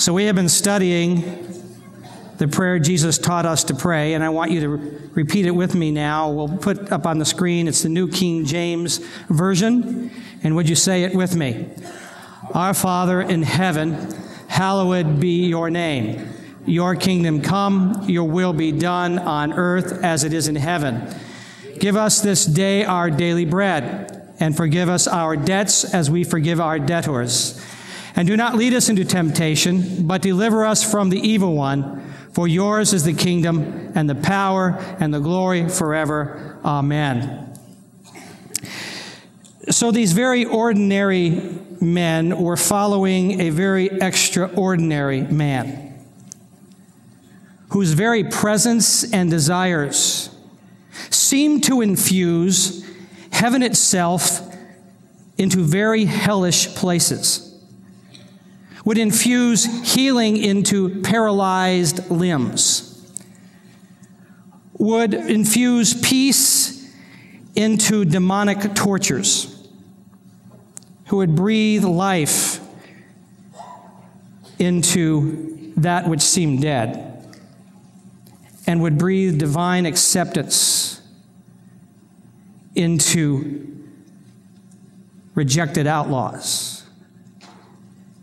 So we have been studying the prayer Jesus taught us to pray, and I want you to repeat it with me now. We'll put up on the screen, it's the New King James Version. And would you say it with me? Our Father in heaven, hallowed be your name. Your kingdom come, your will be done on earth as it is in heaven. Give us this day our daily bread, and forgive us our debts as we forgive our debtors. And do not lead us into temptation, but deliver us from the evil one. For yours is the kingdom and the power and the glory forever. Amen. So these very ordinary men were following a very extraordinary man whose very presence and desires seemed to infuse heaven itself into very hellish places would infuse healing into paralyzed limbs, would infuse peace into demonic tortures, who would breathe life into that which seemed dead, and would breathe divine acceptance into rejected outlaws.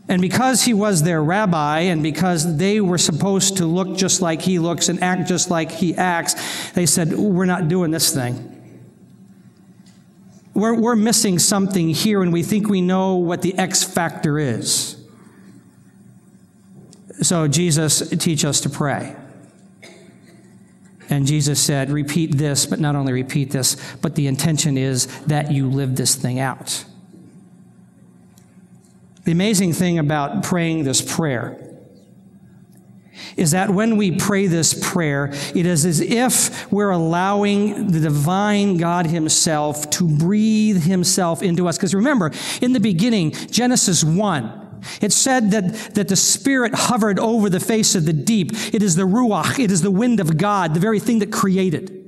And because he was their rabbi, and because they were supposed to look just like he looks and act just like he acts, they said, We're not doing this thing. We're, we're missing something here, and we think we know what the X factor is. So, Jesus, teach us to pray. And Jesus said, Repeat this, but not only repeat this, but the intention is that you live this thing out. The amazing thing about praying this prayer is that when we pray this prayer, it is as if we're allowing the divine God Himself to breathe Himself into us. Because remember, in the beginning, Genesis 1, it said that, that the Spirit hovered over the face of the deep. It is the Ruach, it is the wind of God, the very thing that created.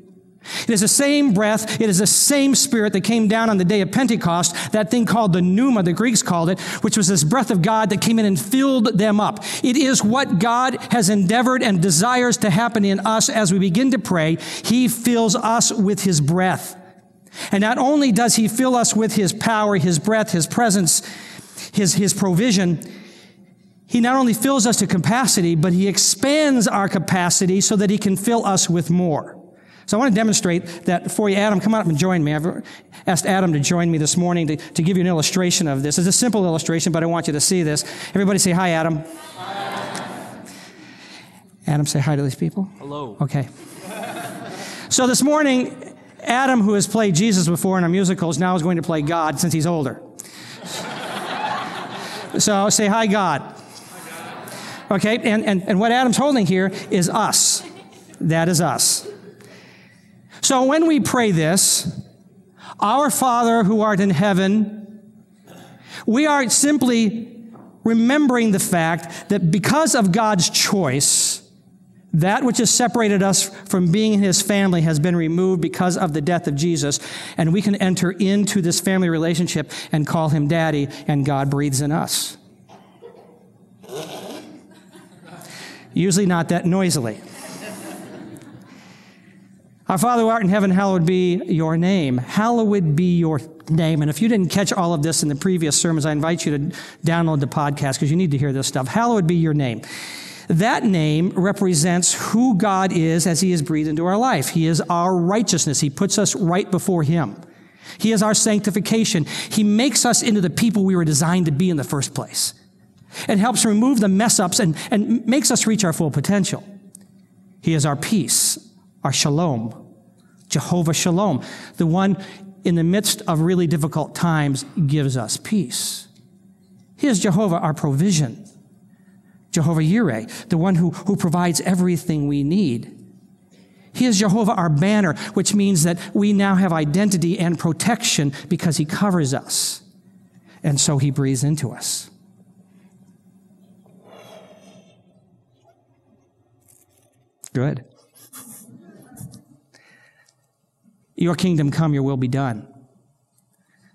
It is the same breath, it is the same spirit that came down on the day of Pentecost, that thing called the pneuma, the Greeks called it, which was this breath of God that came in and filled them up. It is what God has endeavored and desires to happen in us as we begin to pray. He fills us with His breath. And not only does He fill us with His power, His breath, His presence, His, His provision, He not only fills us to capacity, but He expands our capacity so that He can fill us with more. So I want to demonstrate that for you. Adam, come up and join me. I've asked Adam to join me this morning to, to give you an illustration of this. It's a simple illustration, but I want you to see this. Everybody say hi, Adam. Hi. Adam, say hi to these people. Hello. Okay. so this morning, Adam, who has played Jesus before in our musicals, now is going to play God since he's older. so say hi, God. Okay, and, and, and what Adam's holding here is us. That is us. So when we pray this, Our Father who art in heaven, we are simply remembering the fact that because of God's choice, that which has separated us from being in his family has been removed because of the death of Jesus, and we can enter into this family relationship and call him daddy, and God breathes in us. Usually not that noisily. Our Father who art in heaven, hallowed be your name. Hallowed be your name. And if you didn't catch all of this in the previous sermons, I invite you to download the podcast because you need to hear this stuff. Hallowed be your name. That name represents who God is as He is breathed into our life. He is our righteousness. He puts us right before Him. He is our sanctification. He makes us into the people we were designed to be in the first place. It helps remove the mess ups and, and makes us reach our full potential. He is our peace, our shalom, Jehovah Shalom, the one in the midst of really difficult times gives us peace. He is Jehovah, our provision. Jehovah Yireh, the one who, who provides everything we need. He is Jehovah, our banner, which means that we now have identity and protection because he covers us. And so he breathes into us. Good. Your kingdom come, your will be done.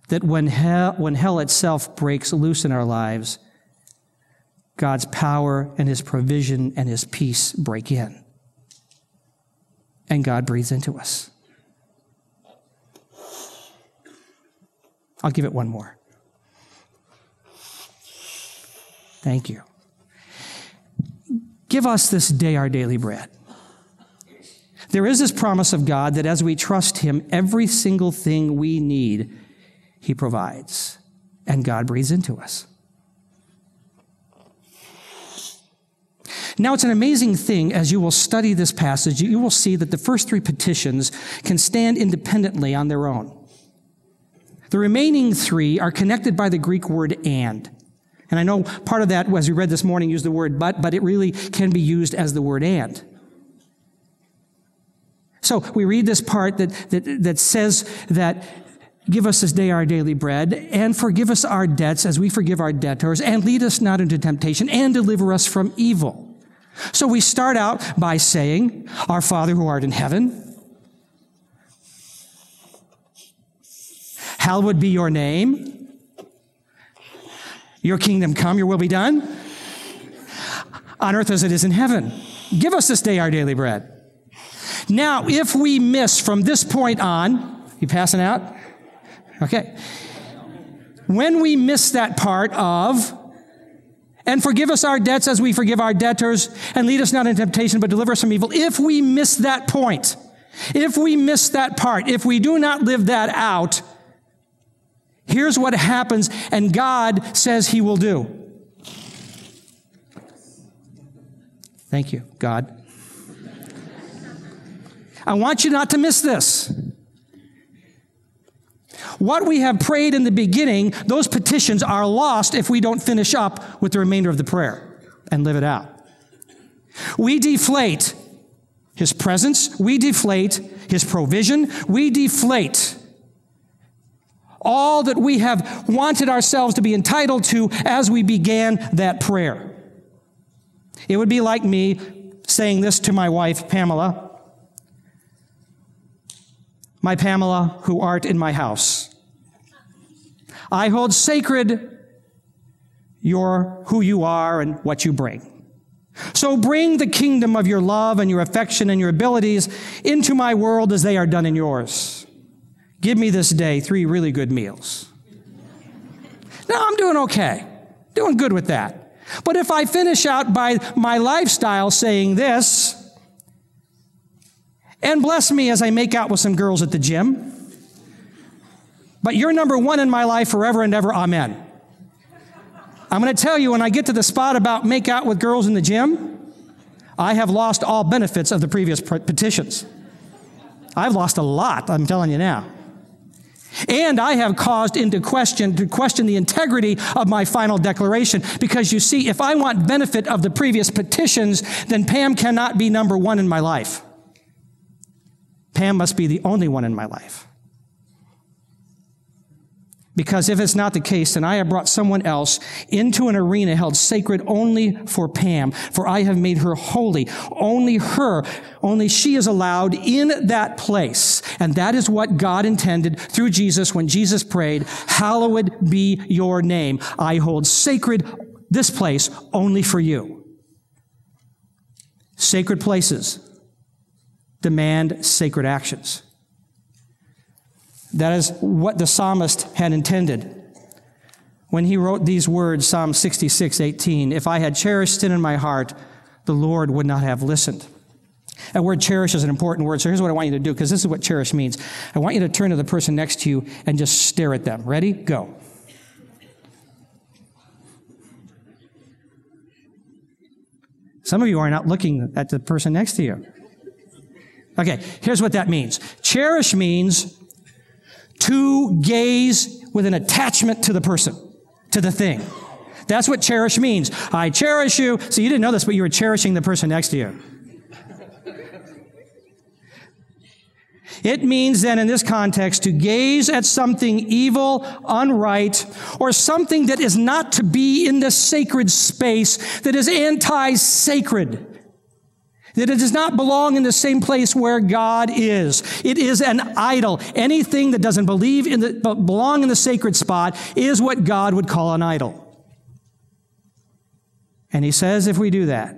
That when hell, when hell itself breaks loose in our lives, God's power and his provision and his peace break in. And God breathes into us. I'll give it one more. Thank you. Give us this day our daily bread. There is this promise of God that as we trust Him, every single thing we need, He provides. And God breathes into us. Now, it's an amazing thing as you will study this passage, you will see that the first three petitions can stand independently on their own. The remaining three are connected by the Greek word and. And I know part of that, as we read this morning, used the word but, but it really can be used as the word and. So we read this part that, that, that says that give us this day our daily bread and forgive us our debts as we forgive our debtors and lead us not into temptation and deliver us from evil. So we start out by saying, Our Father who art in heaven, hallowed be your name. Your kingdom come, your will be done on earth as it is in heaven. Give us this day our daily bread. Now, if we miss from this point on, you passing out? Okay. When we miss that part of, and forgive us our debts as we forgive our debtors, and lead us not into temptation, but deliver us from evil. If we miss that point, if we miss that part, if we do not live that out, here's what happens, and God says He will do. Thank you, God. I want you not to miss this. What we have prayed in the beginning, those petitions are lost if we don't finish up with the remainder of the prayer and live it out. We deflate his presence, we deflate his provision, we deflate all that we have wanted ourselves to be entitled to as we began that prayer. It would be like me saying this to my wife, Pamela my Pamela, who art in my house. I hold sacred your who you are and what you bring. So bring the kingdom of your love and your affection and your abilities into my world as they are done in yours. Give me this day three really good meals. Now I'm doing okay. Doing good with that. But if I finish out by my lifestyle saying this, and bless me as I make out with some girls at the gym. But you're number one in my life forever and ever. Amen. I'm going to tell you when I get to the spot about make out with girls in the gym, I have lost all benefits of the previous petitions. I've lost a lot, I'm telling you now. And I have caused into question to question the integrity of my final declaration because you see, if I want benefit of the previous petitions, then Pam cannot be number one in my life. Pam must be the only one in my life. Because if it's not the case, then I have brought someone else into an arena held sacred only for Pam, for I have made her holy. Only her, only she is allowed in that place. And that is what God intended through Jesus when Jesus prayed, Hallowed be your name. I hold sacred this place only for you. Sacred places demand sacred actions. That is what the psalmist had intended when he wrote these words, Psalm 66, 18. If I had cherished sin in my heart, the Lord would not have listened. That word cherish is an important word, so here's what I want you to do, because this is what cherish means. I want you to turn to the person next to you and just stare at them. Ready? Go. Some of you are not looking at the person next to you. Okay, here's what that means. Cherish means to gaze with an attachment to the person, to the thing. That's what cherish means. I cherish you. So you didn't know this, but you were cherishing the person next to you. It means then in this context to gaze at something evil, unright, or something that is not to be in the sacred space, that is anti-sacred that it does not belong in the same place where God is. It is an idol. Anything that doesn't believe in the, belong in the sacred spot is what God would call an idol. And he says if we do that,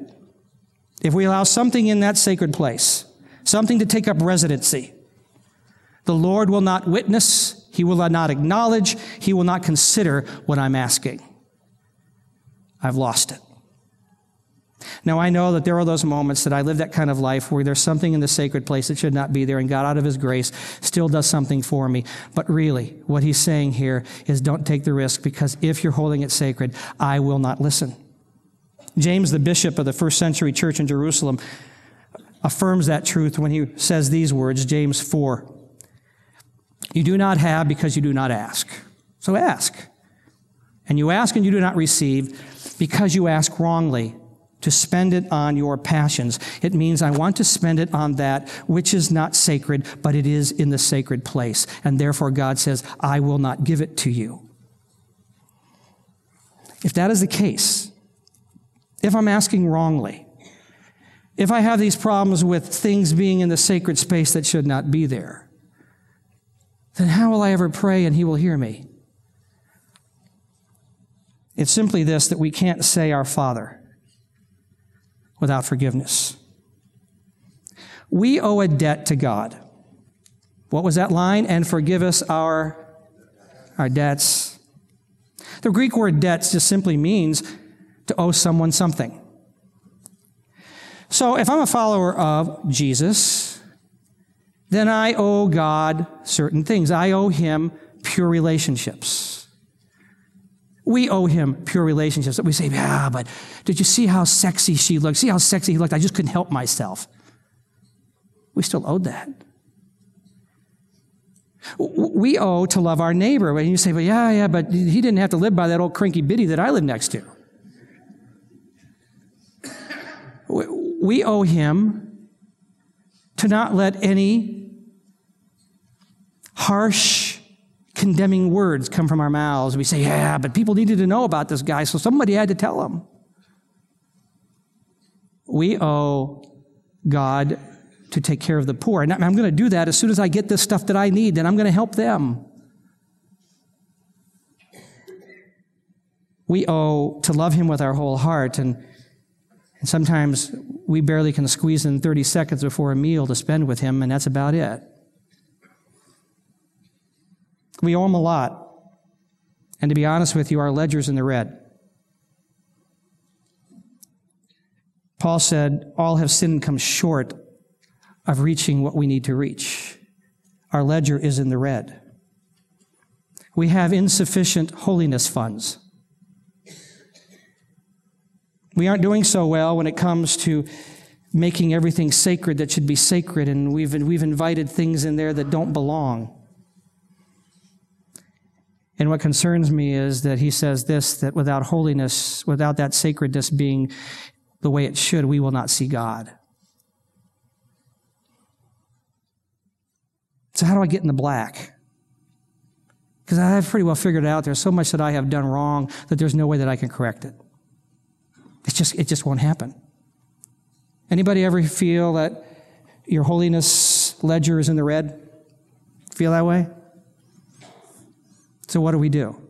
if we allow something in that sacred place, something to take up residency, the Lord will not witness, he will not acknowledge, he will not consider what I'm asking. I've lost it. Now, I know that there are those moments that I live that kind of life where there's something in the sacred place that should not be there, and God, out of His grace, still does something for me. But really, what He's saying here is don't take the risk because if you're holding it sacred, I will not listen. James, the bishop of the first century church in Jerusalem, affirms that truth when he says these words, James 4. You do not have because you do not ask. So ask. And you ask and you do not receive because you ask wrongly to spend it on your passions. It means I want to spend it on that which is not sacred, but it is in the sacred place. And therefore God says, I will not give it to you. If that is the case, if I'm asking wrongly, if I have these problems with things being in the sacred space that should not be there, then how will I ever pray and He will hear me? It's simply this that we can't say our Father without forgiveness. We owe a debt to God. What was that line? And forgive us our, our debts. The Greek word debts just simply means to owe someone something. So if I'm a follower of Jesus, then I owe God certain things. I owe him pure relationships. We owe him pure relationships. We say, yeah, but did you see how sexy she looked? See how sexy he looked? I just couldn't help myself. We still owed that. We owe to love our neighbor. And you say, well, yeah, yeah, but he didn't have to live by that old cranky biddy that I live next to. we owe him to not let any harsh, condemning words come from our mouths. We say, yeah, but people needed to know about this guy, so somebody had to tell them. We owe God to take care of the poor. And I'm going to do that as soon as I get this stuff that I need, then I'm going to help them. We owe to love him with our whole heart and and sometimes we barely can squeeze in 30 seconds before a meal to spend with him, and that's about it. We owe him a lot. And to be honest with you, our ledger's in the red. Paul said, All have sinned and come short of reaching what we need to reach. Our ledger is in the red. We have insufficient holiness funds. We aren't doing so well when it comes to making everything sacred that should be sacred, and we've, we've invited things in there that don't belong. And what concerns me is that he says this that without holiness, without that sacredness being the way it should, we will not see God. So, how do I get in the black? Because I have pretty well figured it out there's so much that I have done wrong that there's no way that I can correct it. It just, it just won't happen. Anybody ever feel that your holiness ledger is in the red? Feel that way? So what do we do?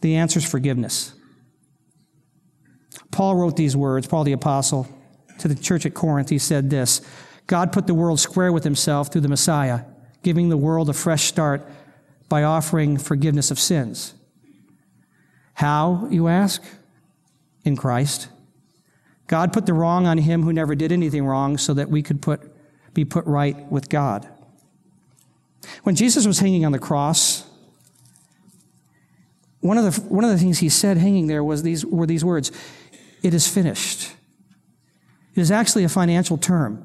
The answer is forgiveness. Paul wrote these words, Paul the Apostle, to the church at Corinth. He said this God put the world square with himself through the Messiah, giving the world a fresh start by offering forgiveness of sins. How, you ask? in Christ. God put the wrong on him who never did anything wrong so that we could put, be put right with God. When Jesus was hanging on the cross, one of the, one of the things he said hanging there was these, were these words It is finished. It is actually a financial term.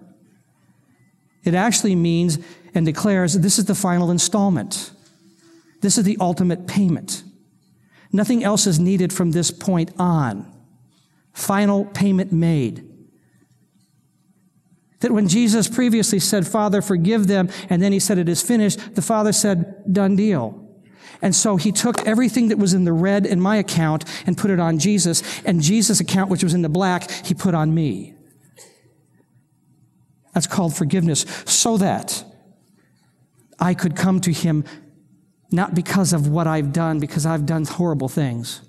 It actually means and declares this is the final installment. This is the ultimate payment. Nothing else is needed from this point on final payment made. That when Jesus previously said, Father, forgive them, and then he said, It is finished, the Father said, Done deal. And so he took everything that was in the red in my account and put it on Jesus, and Jesus' account, which was in the black, he put on me. That's called forgiveness, so that I could come to him not because of what I've done, because I've done horrible things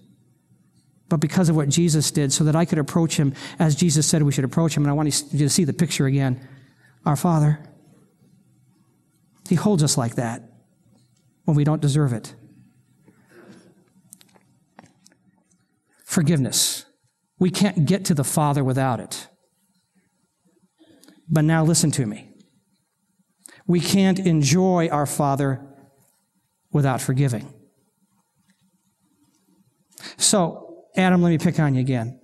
but because of what Jesus did, so that I could approach him as Jesus said we should approach him. And I want you to see the picture again. Our Father, He holds us like that when we don't deserve it. Forgiveness. We can't get to the Father without it. But now listen to me. We can't enjoy our Father without forgiving. So, Adam, let me pick on you again.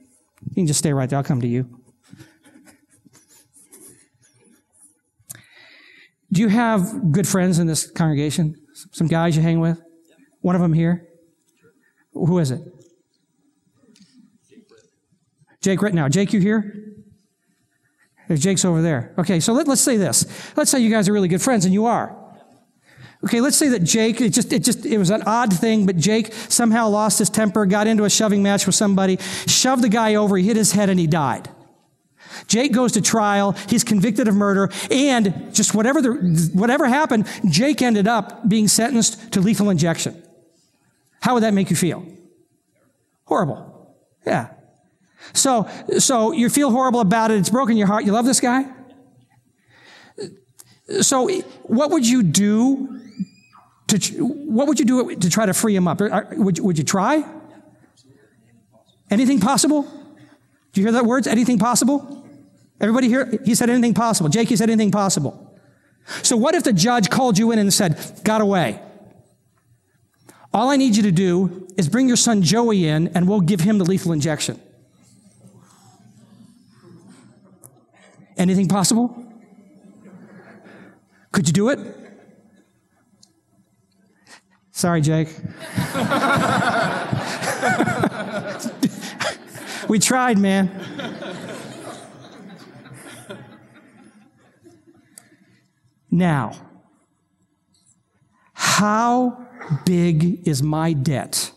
You can just stay right there. I'll come to you. Do you have good friends in this congregation? Some guys you hang with? One of them here? Who is it? Jake Rittenau. Jake, you here? There's Jake's over there. Okay, so let, us say this. Let's say you guys are really good friends, and you are. Okay, let's say that Jake, it just, it just, it was an odd thing, but Jake somehow lost his temper, got into a shoving match with somebody, shoved the guy over, he hit his head, and he died. Jake goes to trial. He's convicted of murder. And just whatever, the, whatever happened, Jake ended up being sentenced to lethal injection. How would that make you feel? Horrible. Yeah. So, so you feel horrible about it. It's broken your heart. You love this guy? So what would you do to, what would you do to try to free him up? Would, would you try? Anything possible? Do you hear that words? Anything possible? Everybody here? He said anything possible. Jake, he said anything possible. So what if the judge called you in and said, got away? All I need you to do is bring your son Joey in and we'll give him the lethal injection. Anything possible? Could you do it? Sorry, Jake. we tried, man. Now, how big is my debt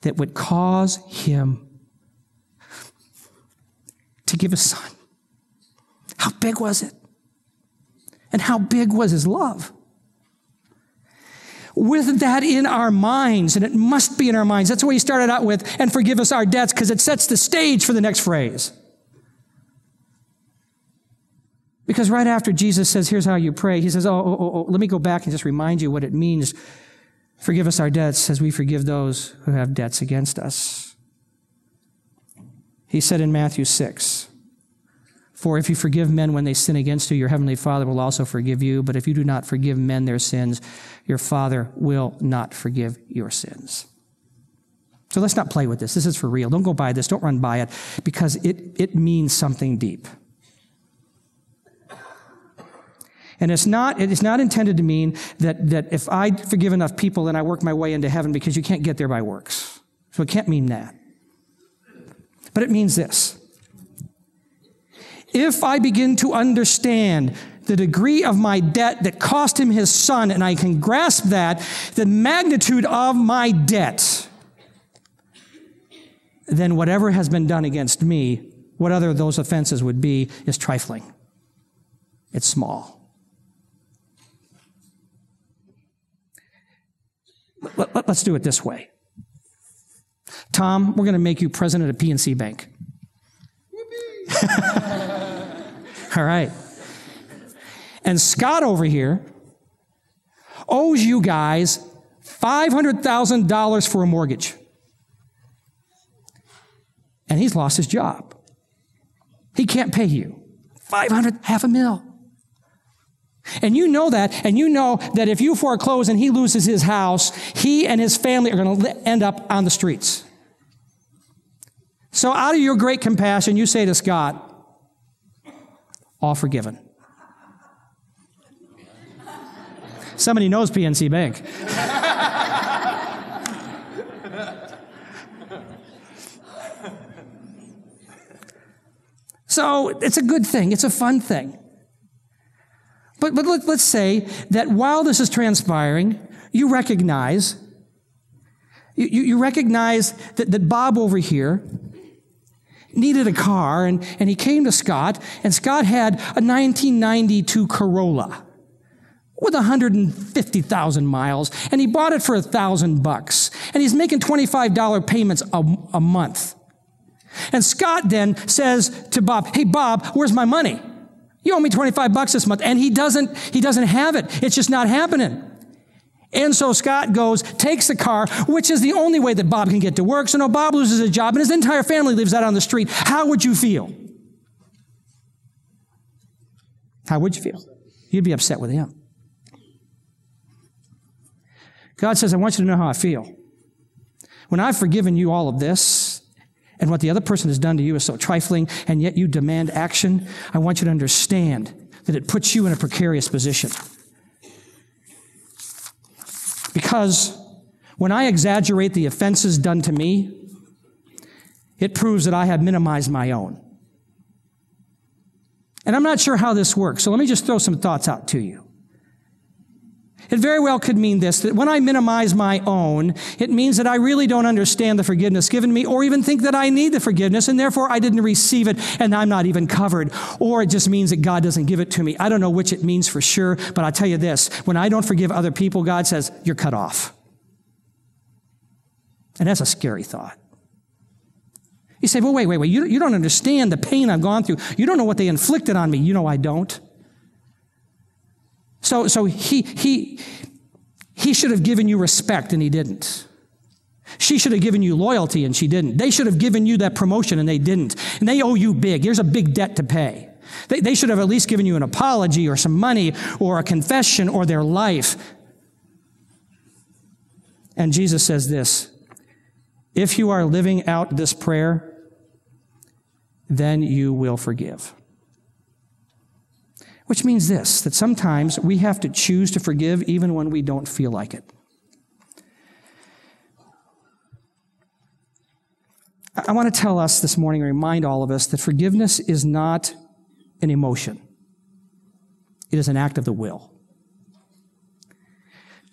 that would cause him to give a son? How big was it? And how big was his love? With that in our minds, and it must be in our minds. That's what he started out with, and forgive us our debts, because it sets the stage for the next phrase. Because right after Jesus says, Here's how you pray, he says, oh, oh, oh, oh, let me go back and just remind you what it means. Forgive us our debts as we forgive those who have debts against us. He said in Matthew 6, For if you forgive men when they sin against you, your heavenly Father will also forgive you. But if you do not forgive men their sins, your Father will not forgive your sins. So let's not play with this. This is for real. Don't go by this. Don't run by it because it, it means something deep. And it's not, it's not intended to mean that, that if I forgive enough people, then I work my way into heaven because you can't get there by works. So it can't mean that. But it means this. If I begin to understand the degree of my debt that cost him his son, and I can grasp that, the magnitude of my debt, then whatever has been done against me, what other those offenses would be, is trifling. It's small. let, us do it this way. Tom, we're going to make you president of PNC Bank. All right. And Scott over here owes you guys $500,000 for a mortgage. And he's lost his job. He can't pay you. 500, half a mil. And you know that, and you know that if you foreclose and he loses his house, he and his family are going to end up on the streets. So, out of your great compassion, you say to Scott, All forgiven. Somebody knows PNC Bank. so, it's a good thing, it's a fun thing. But, but let, us say that while this is transpiring, you recognize, you, you recognize that, that Bob over here needed a car and, and he came to Scott and Scott had a 1992 Corolla. with 150,000 miles and he bought it for a thousand bucks and he's making $25 payments a, a month. And Scott then says to Bob, Hey, Bob, where's my money? You owe me 25 bucks this month. And he doesn't, he doesn't have it. It's just not happening. And so Scott goes, takes the car, which is the only way that Bob can get to work. So now Bob loses his job and his entire family lives out on the street. How would you feel? How would you feel? You'd be upset with him. God says, I want you to know how I feel. When I've forgiven you all of this, and what the other person has done to you is so trifling, and yet you demand action, I want you to understand that it puts you in a precarious position. Because when I exaggerate the offenses done to me, it proves that I have minimized my own. And I'm not sure how this works, so let me just throw some thoughts out to you. It very well could mean this that when I minimize my own, it means that I really don't understand the forgiveness given me or even think that I need the forgiveness and therefore I didn't receive it and I'm not even covered. Or it just means that God doesn't give it to me. I don't know which it means for sure, but I'll tell you this when I don't forgive other people, God says, You're cut off. And that's a scary thought. You say, well, wait, wait, wait. You, you don't understand the pain I've gone through. You don't know what they inflicted on me. You know I don't. So, so he, he, he should have given you respect and he didn't. She should have given you loyalty and she didn't. They should have given you that promotion and they didn't. And they owe you big. Here's a big debt to pay. They, they should have at least given you an apology or some money or a confession or their life. And Jesus says this if you are living out this prayer, then you will forgive. Which means this that sometimes we have to choose to forgive even when we don't feel like it. I want to tell us this morning, remind all of us that forgiveness is not an emotion, it is an act of the will.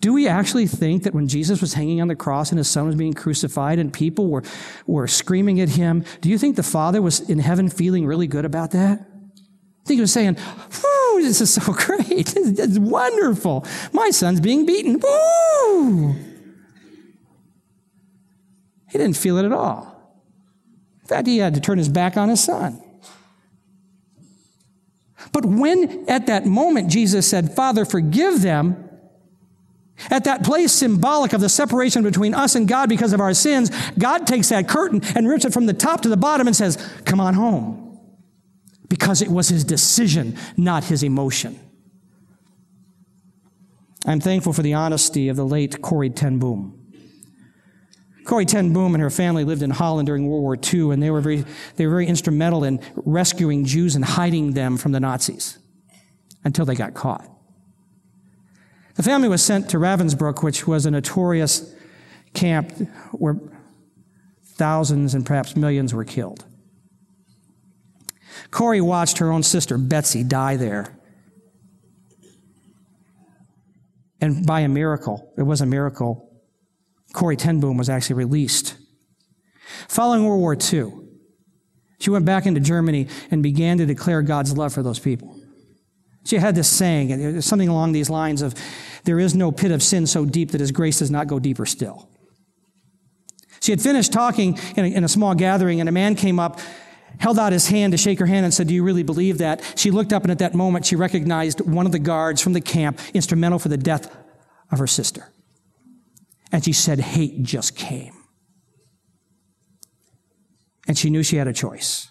Do we actually think that when Jesus was hanging on the cross and his son was being crucified and people were, were screaming at him, do you think the Father was in heaven feeling really good about that? I think he was saying, Woo, this is so great. This is wonderful. My son's being beaten. Woo! He didn't feel it at all. In fact, he had to turn his back on his son. But when at that moment Jesus said, Father, forgive them, at that place symbolic of the separation between us and God because of our sins, God takes that curtain and rips it from the top to the bottom and says, Come on home because it was his decision, not his emotion. I'm thankful for the honesty of the late Corrie ten Boom. Corrie ten Boom and her family lived in Holland during World War II, and they were very, they were very instrumental in rescuing Jews and hiding them from the Nazis until they got caught. The family was sent to Ravensbrück, which was a notorious camp where thousands and perhaps millions were killed. Corrie watched her own sister, Betsie, die there. And by a miracle, it was a miracle, Corrie ten Boom was actually released. Following World War II, she went back into Germany and began to declare God's love for those people. She had this saying, something along these lines of, There is no pit of sin so deep that his grace does not go deeper still. She had finished talking in a, in a small gathering, and a man came up held out his hand to shake her hand and said, Do you really believe that? She looked up, and at that moment, she recognized one of the guards from the camp, instrumental for the death of her sister. And she said, Hate just came. And she knew she had a choice.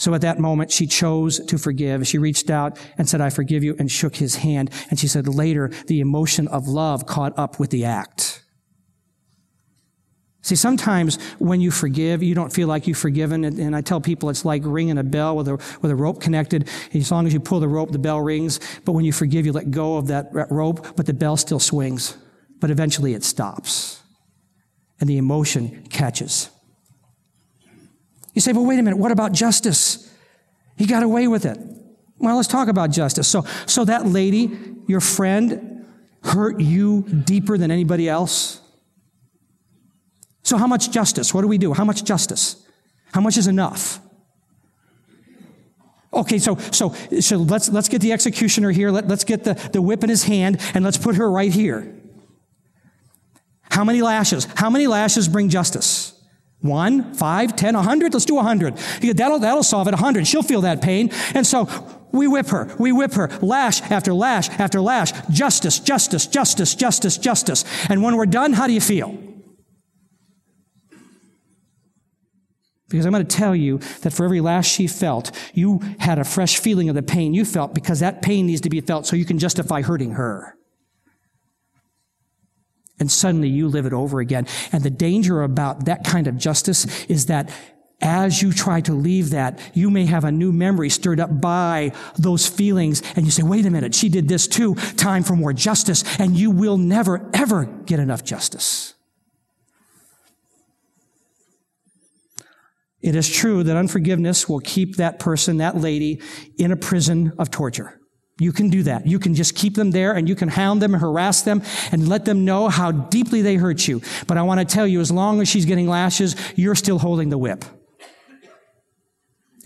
So at that moment, she chose to forgive. She reached out and said, I forgive you, and shook his hand. And she said later, the emotion of love caught up with the act. See, sometimes when you forgive, you don't feel like you've forgiven. And, I tell people it's like ringing a bell with a, with a rope connected. As long as you pull the rope, the bell rings. But when you forgive, you let go of that rope, but the bell still swings. But eventually it stops. And the emotion catches. You say, well, wait a minute. What about justice? He got away with it. Well, let's talk about justice. So, so that lady, your friend, hurt you deeper than anybody else? So, how much justice? What do we do? How much justice? How much is enough? Okay, so so so let's let's get the executioner here. Let, let's get the, the whip in his hand and let's put her right here. How many lashes? How many lashes bring justice? One, five, ten, a hundred? Let's do a hundred. That'll, that'll solve it. A hundred. She'll feel that pain. And so we whip her. We whip her. Lash after lash after lash. Justice, justice, justice, justice, justice. And when we're done, how do you feel? Because I'm going to tell you that for every lash she felt, you had a fresh feeling of the pain you felt because that pain needs to be felt so you can justify hurting her. And suddenly you live it over again. And the danger about that kind of justice is that as you try to leave that, you may have a new memory stirred up by those feelings. And you say, wait a minute, she did this too. Time for more justice. And you will never, ever get enough justice. It is true that unforgiveness will keep that person, that lady, in a prison of torture. You can do that. You can just keep them there and you can hound them and harass them and let them know how deeply they hurt you. But I want to tell you, as long as she's getting lashes, you're still holding the whip.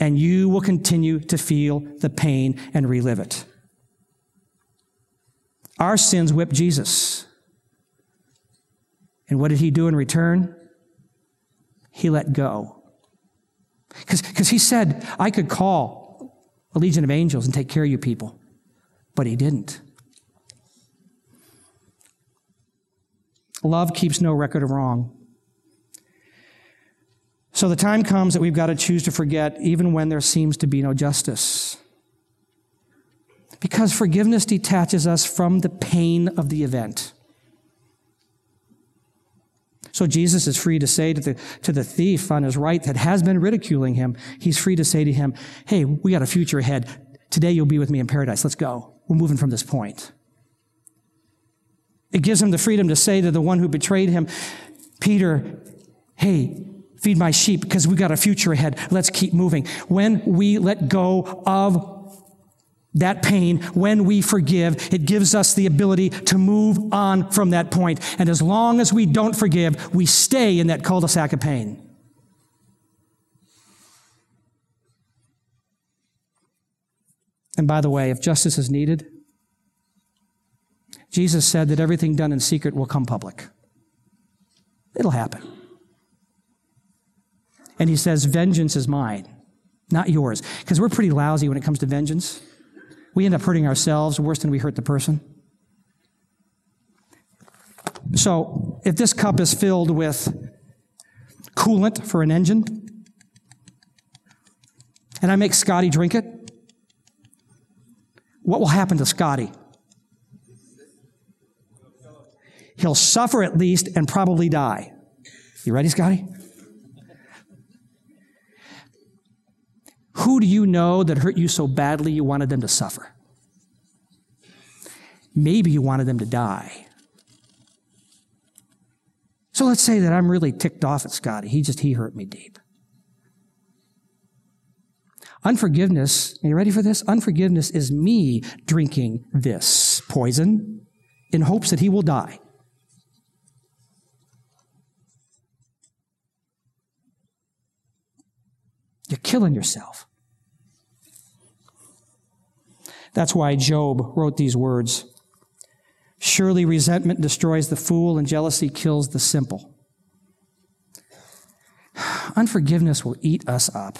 And you will continue to feel the pain and relive it. Our sins whipped Jesus. And what did he do in return? He let go. Because he said, I could call a legion of angels and take care of you people. But he didn't. Love keeps no record of wrong. So the time comes that we've got to choose to forget even when there seems to be no justice. Because forgiveness detaches us from the pain of the event. So Jesus is free to say to the, to the thief on his right that has been ridiculing him, he's free to say to him, Hey, we got a future ahead. Today you'll be with me in paradise. Let's go. We're moving from this point. It gives him the freedom to say to the one who betrayed him, Peter, hey, feed my sheep because we got a future ahead. Let's keep moving. When we let go of that pain, when we forgive, it gives us the ability to move on from that point. And as long as we don't forgive, we stay in that cul-de-sac of pain. And by the way, if justice is needed, Jesus said that everything done in secret will come public. It'll happen. And he says, Vengeance is mine, not yours. Because we're pretty lousy when it comes to vengeance. We end up hurting ourselves worse than we hurt the person. So, if this cup is filled with coolant for an engine, and I make Scotty drink it, what will happen to Scotty? He'll suffer at least and probably die. You ready, Scotty? Who do you know that hurt you so badly you wanted them to suffer? Maybe you wanted them to die. So let's say that I'm really ticked off at Scotty. He just, he hurt me deep. Unforgiveness, are you ready for this? Unforgiveness is me drinking this poison in hopes that he will die. You're killing yourself. That's why Job wrote these words Surely resentment destroys the fool, and jealousy kills the simple. Unforgiveness will eat us up.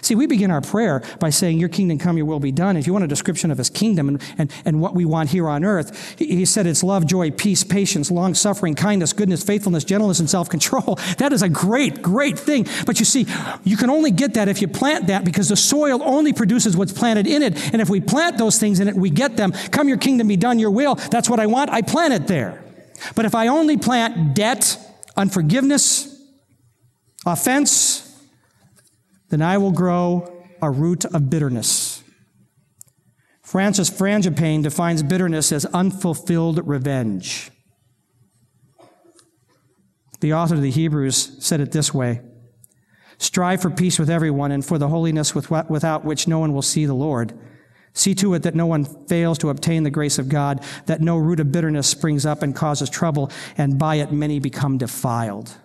See, we begin our prayer by saying, Your kingdom come, your will be done. If you want a description of his kingdom and, and, and what we want here on earth, he, he said it's love, joy, peace, patience, long suffering, kindness, goodness, faithfulness, gentleness, and self control. That is a great, great thing. But you see, you can only get that if you plant that because the soil only produces what's planted in it. And if we plant those things in it, we get them. Come, your kingdom be done, your will. That's what I want. I plant it there. But if I only plant debt, unforgiveness, offense, then I will grow a root of bitterness. Francis Frangipane defines bitterness as unfulfilled revenge. The author of the Hebrews said it this way Strive for peace with everyone and for the holiness without which no one will see the Lord. See to it that no one fails to obtain the grace of God, that no root of bitterness springs up and causes trouble, and by it many become defiled.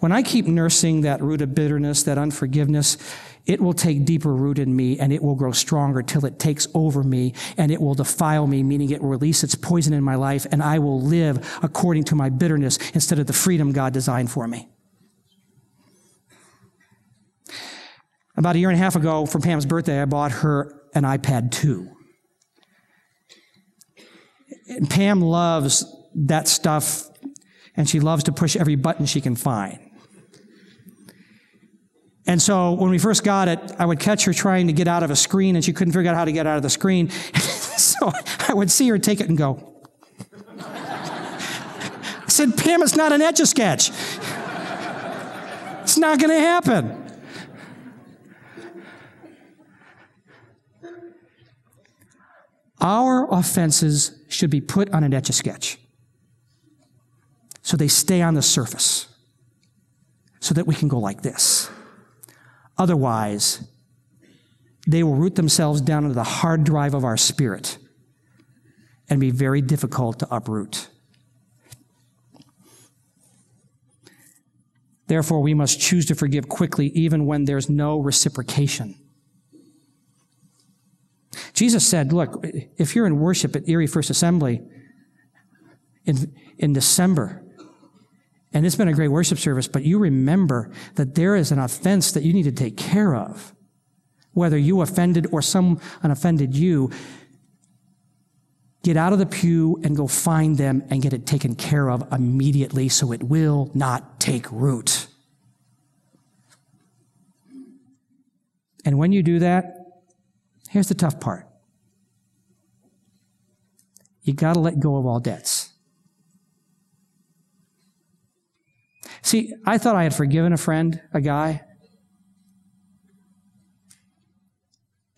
When I keep nursing that root of bitterness, that unforgiveness, it will take deeper root in me and it will grow stronger till it takes over me and it will defile me, meaning it will release its poison in my life and I will live according to my bitterness instead of the freedom God designed for me. About a year and a half ago, for Pam's birthday, I bought her an iPad 2. And Pam loves that stuff and she loves to push every button she can find. And so when we first got it, I would catch her trying to get out of a screen and she couldn't figure out how to get out of the screen. so I would see her take it and go. I said, Pam, it's not an etch a sketch. It's not going to happen. Our offenses should be put on an etch a sketch so they stay on the surface so that we can go like this. Otherwise, they will root themselves down into the hard drive of our spirit and be very difficult to uproot. Therefore, we must choose to forgive quickly, even when there's no reciprocation. Jesus said, Look, if you're in worship at Erie First Assembly in, in December, and it's been a great worship service, but you remember that there is an offense that you need to take care of. Whether you offended or someone offended you, get out of the pew and go find them and get it taken care of immediately so it will not take root. And when you do that, here's the tough part. You got to let go of all debts. See, I thought I had forgiven a friend, a guy.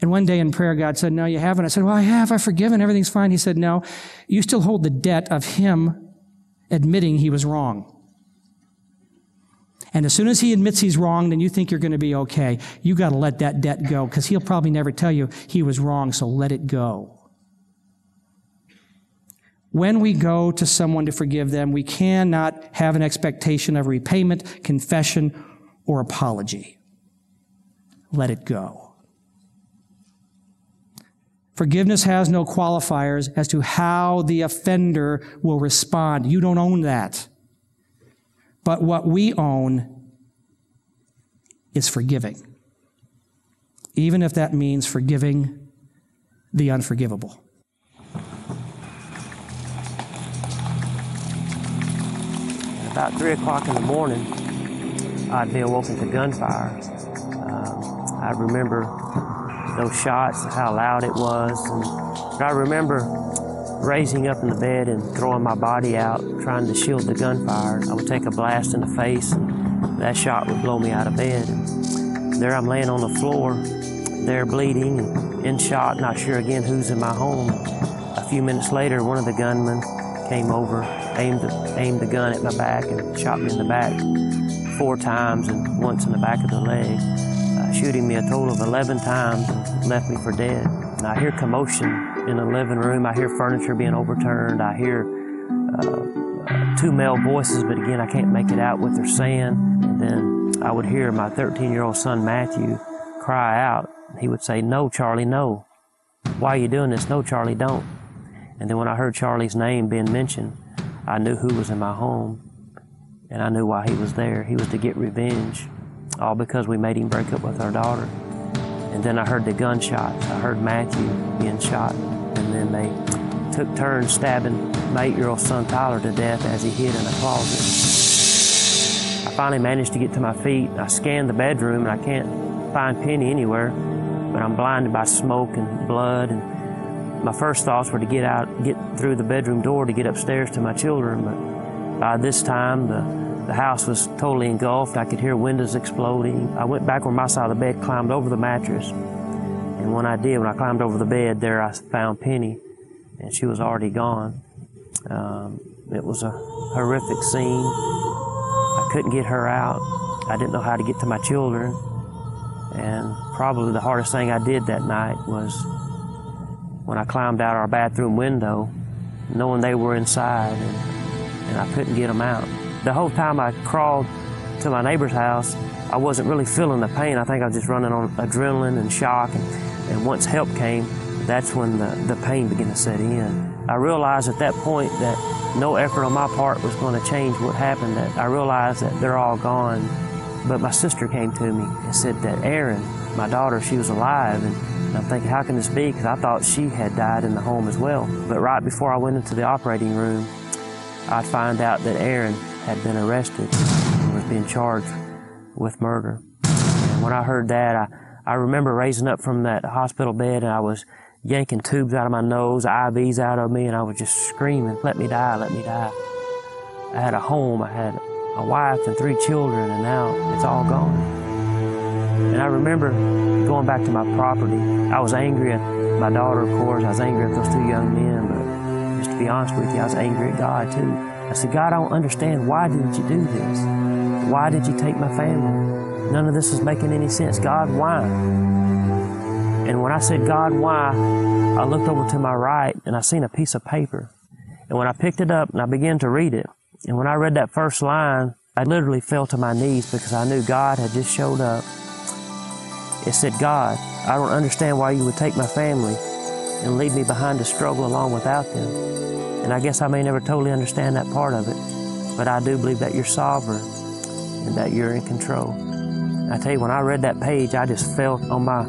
And one day in prayer, God said, No, you haven't. I said, Well, I have. I've forgiven. Everything's fine. He said, No, you still hold the debt of him admitting he was wrong. And as soon as he admits he's wrong, then you think you're going to be okay. You got to let that debt go because he'll probably never tell you he was wrong, so let it go. When we go to someone to forgive them, we cannot have an expectation of repayment, confession, or apology. Let it go. Forgiveness has no qualifiers as to how the offender will respond. You don't own that. But what we own is forgiving, even if that means forgiving the unforgivable. About 3 o'clock in the morning, I'd be awoken to gunfire. Um, I remember those shots, how loud it was. And, but I remember raising up in the bed and throwing my body out, trying to shield the gunfire. I would take a blast in the face, and that shot would blow me out of bed. And there I'm laying on the floor, there bleeding and in shot, not sure again who's in my home. A few minutes later, one of the gunmen came over aimed, aimed the gun at my back and shot me in the back four times and once in the back of the leg, uh, shooting me a total of 11 times and left me for dead. And I hear commotion in the living room. I hear furniture being overturned. I hear uh, two male voices, but again, I can't make it out what they're saying. And then I would hear my 13 year old son, Matthew, cry out. He would say, No, Charlie, no. Why are you doing this? No, Charlie, don't. And then when I heard Charlie's name being mentioned, I knew who was in my home, and I knew why he was there. He was to get revenge, all because we made him break up with our daughter. And then I heard the gunshots. I heard Matthew being shot, and then they took turns stabbing my eight-year-old son Tyler to death as he hid in a closet. I finally managed to get to my feet. I scanned the bedroom, and I can't find Penny anywhere, but I'm blinded by smoke and blood and my first thoughts were to get out, get through the bedroom door to get upstairs to my children, but by this time the, the house was totally engulfed. I could hear windows exploding. I went back on my side of the bed, climbed over the mattress, and when I did, when I climbed over the bed, there I found Penny, and she was already gone. Um, it was a horrific scene. I couldn't get her out. I didn't know how to get to my children. And probably the hardest thing I did that night was when I climbed out our bathroom window, knowing they were inside, and, and I couldn't get them out. The whole time I crawled to my neighbor's house, I wasn't really feeling the pain. I think I was just running on adrenaline and shock. And, and once help came, that's when the, the pain began to set in. I realized at that point that no effort on my part was going to change what happened. That I realized that they're all gone. But my sister came to me and said that Erin, my daughter, she was alive. And I'm thinking, how can this be? Because I thought she had died in the home as well. But right before I went into the operating room, I'd find out that Erin had been arrested and was being charged with murder. And when I heard that, I, I remember raising up from that hospital bed and I was yanking tubes out of my nose, IVs out of me, and I was just screaming, let me die, let me die. I had a home, I had a wife and three children, and now it's all gone. And I remember going back to my property. I was angry at my daughter, of course. I was angry at those two young men, but just to be honest with you, I was angry at God too. I said, God, I don't understand. Why didn't you do this? Why did you take my family? None of this is making any sense. God, why? And when I said, God, why? I looked over to my right and I seen a piece of paper. And when I picked it up and I began to read it, and when I read that first line, I literally fell to my knees because I knew God had just showed up. It said, God, I don't understand why you would take my family and leave me behind to struggle along without them. And I guess I may never totally understand that part of it, but I do believe that you're sovereign and that you're in control. I tell you, when I read that page, I just fell on my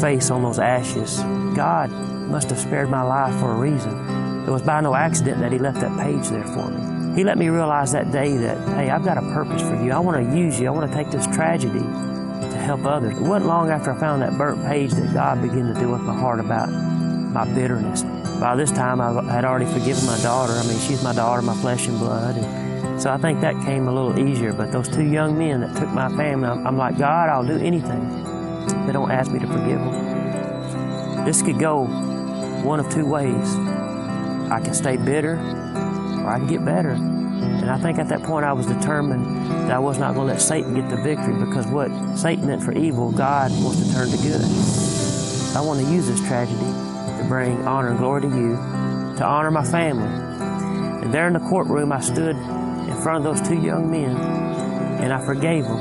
face on those ashes. God must have spared my life for a reason. It was by no accident that He left that page there for me. He let me realize that day that, hey, I've got a purpose for you. I want to use you. I want to take this tragedy help others. It wasn't long after I found that burnt page that God began to deal with my heart about my bitterness. By this time, I had already forgiven my daughter. I mean, she's my daughter, my flesh and blood. And so I think that came a little easier. But those two young men that took my family, I'm like, God, I'll do anything. They don't ask me to forgive them. This could go one of two ways. I can stay bitter or I can get better. And I think at that point I was determined that I was not going to let Satan get the victory because what Satan meant for evil, God wants to turn to good. I want to use this tragedy to bring honor and glory to you, to honor my family. And there in the courtroom, I stood in front of those two young men and I forgave them.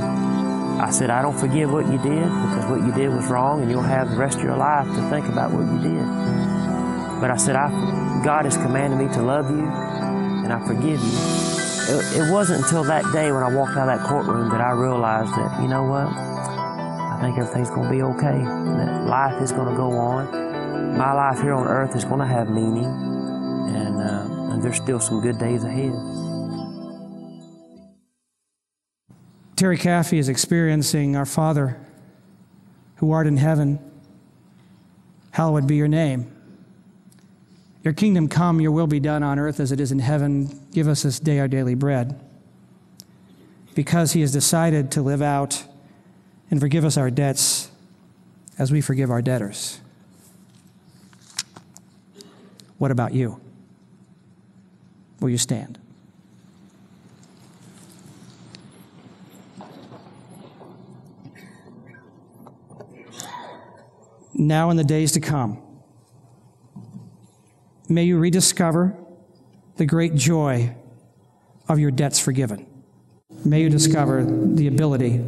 I said, I don't forgive what you did because what you did was wrong and you'll have the rest of your life to think about what you did. But I said, I, God has commanded me to love you and I forgive you. It, it wasn't until that day when I walked out of that courtroom that I realized that, you know what? I think everything's going to be okay. That life is going to go on. My life here on earth is going to have meaning. And, uh, and there's still some good days ahead. Terry Caffey is experiencing our Father who art in heaven, hallowed be your name. Your kingdom come, your will be done on earth as it is in heaven. Give us this day our daily bread. Because he has decided to live out and forgive us our debts as we forgive our debtors. What about you? Will you stand? now in the days to come. May you rediscover the great joy of your debts forgiven. May you discover the ability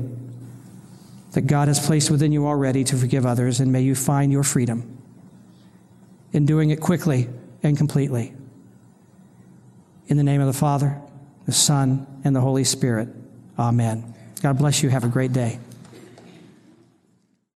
that God has placed within you already to forgive others, and may you find your freedom in doing it quickly and completely. In the name of the Father, the Son, and the Holy Spirit, amen. God bless you. Have a great day.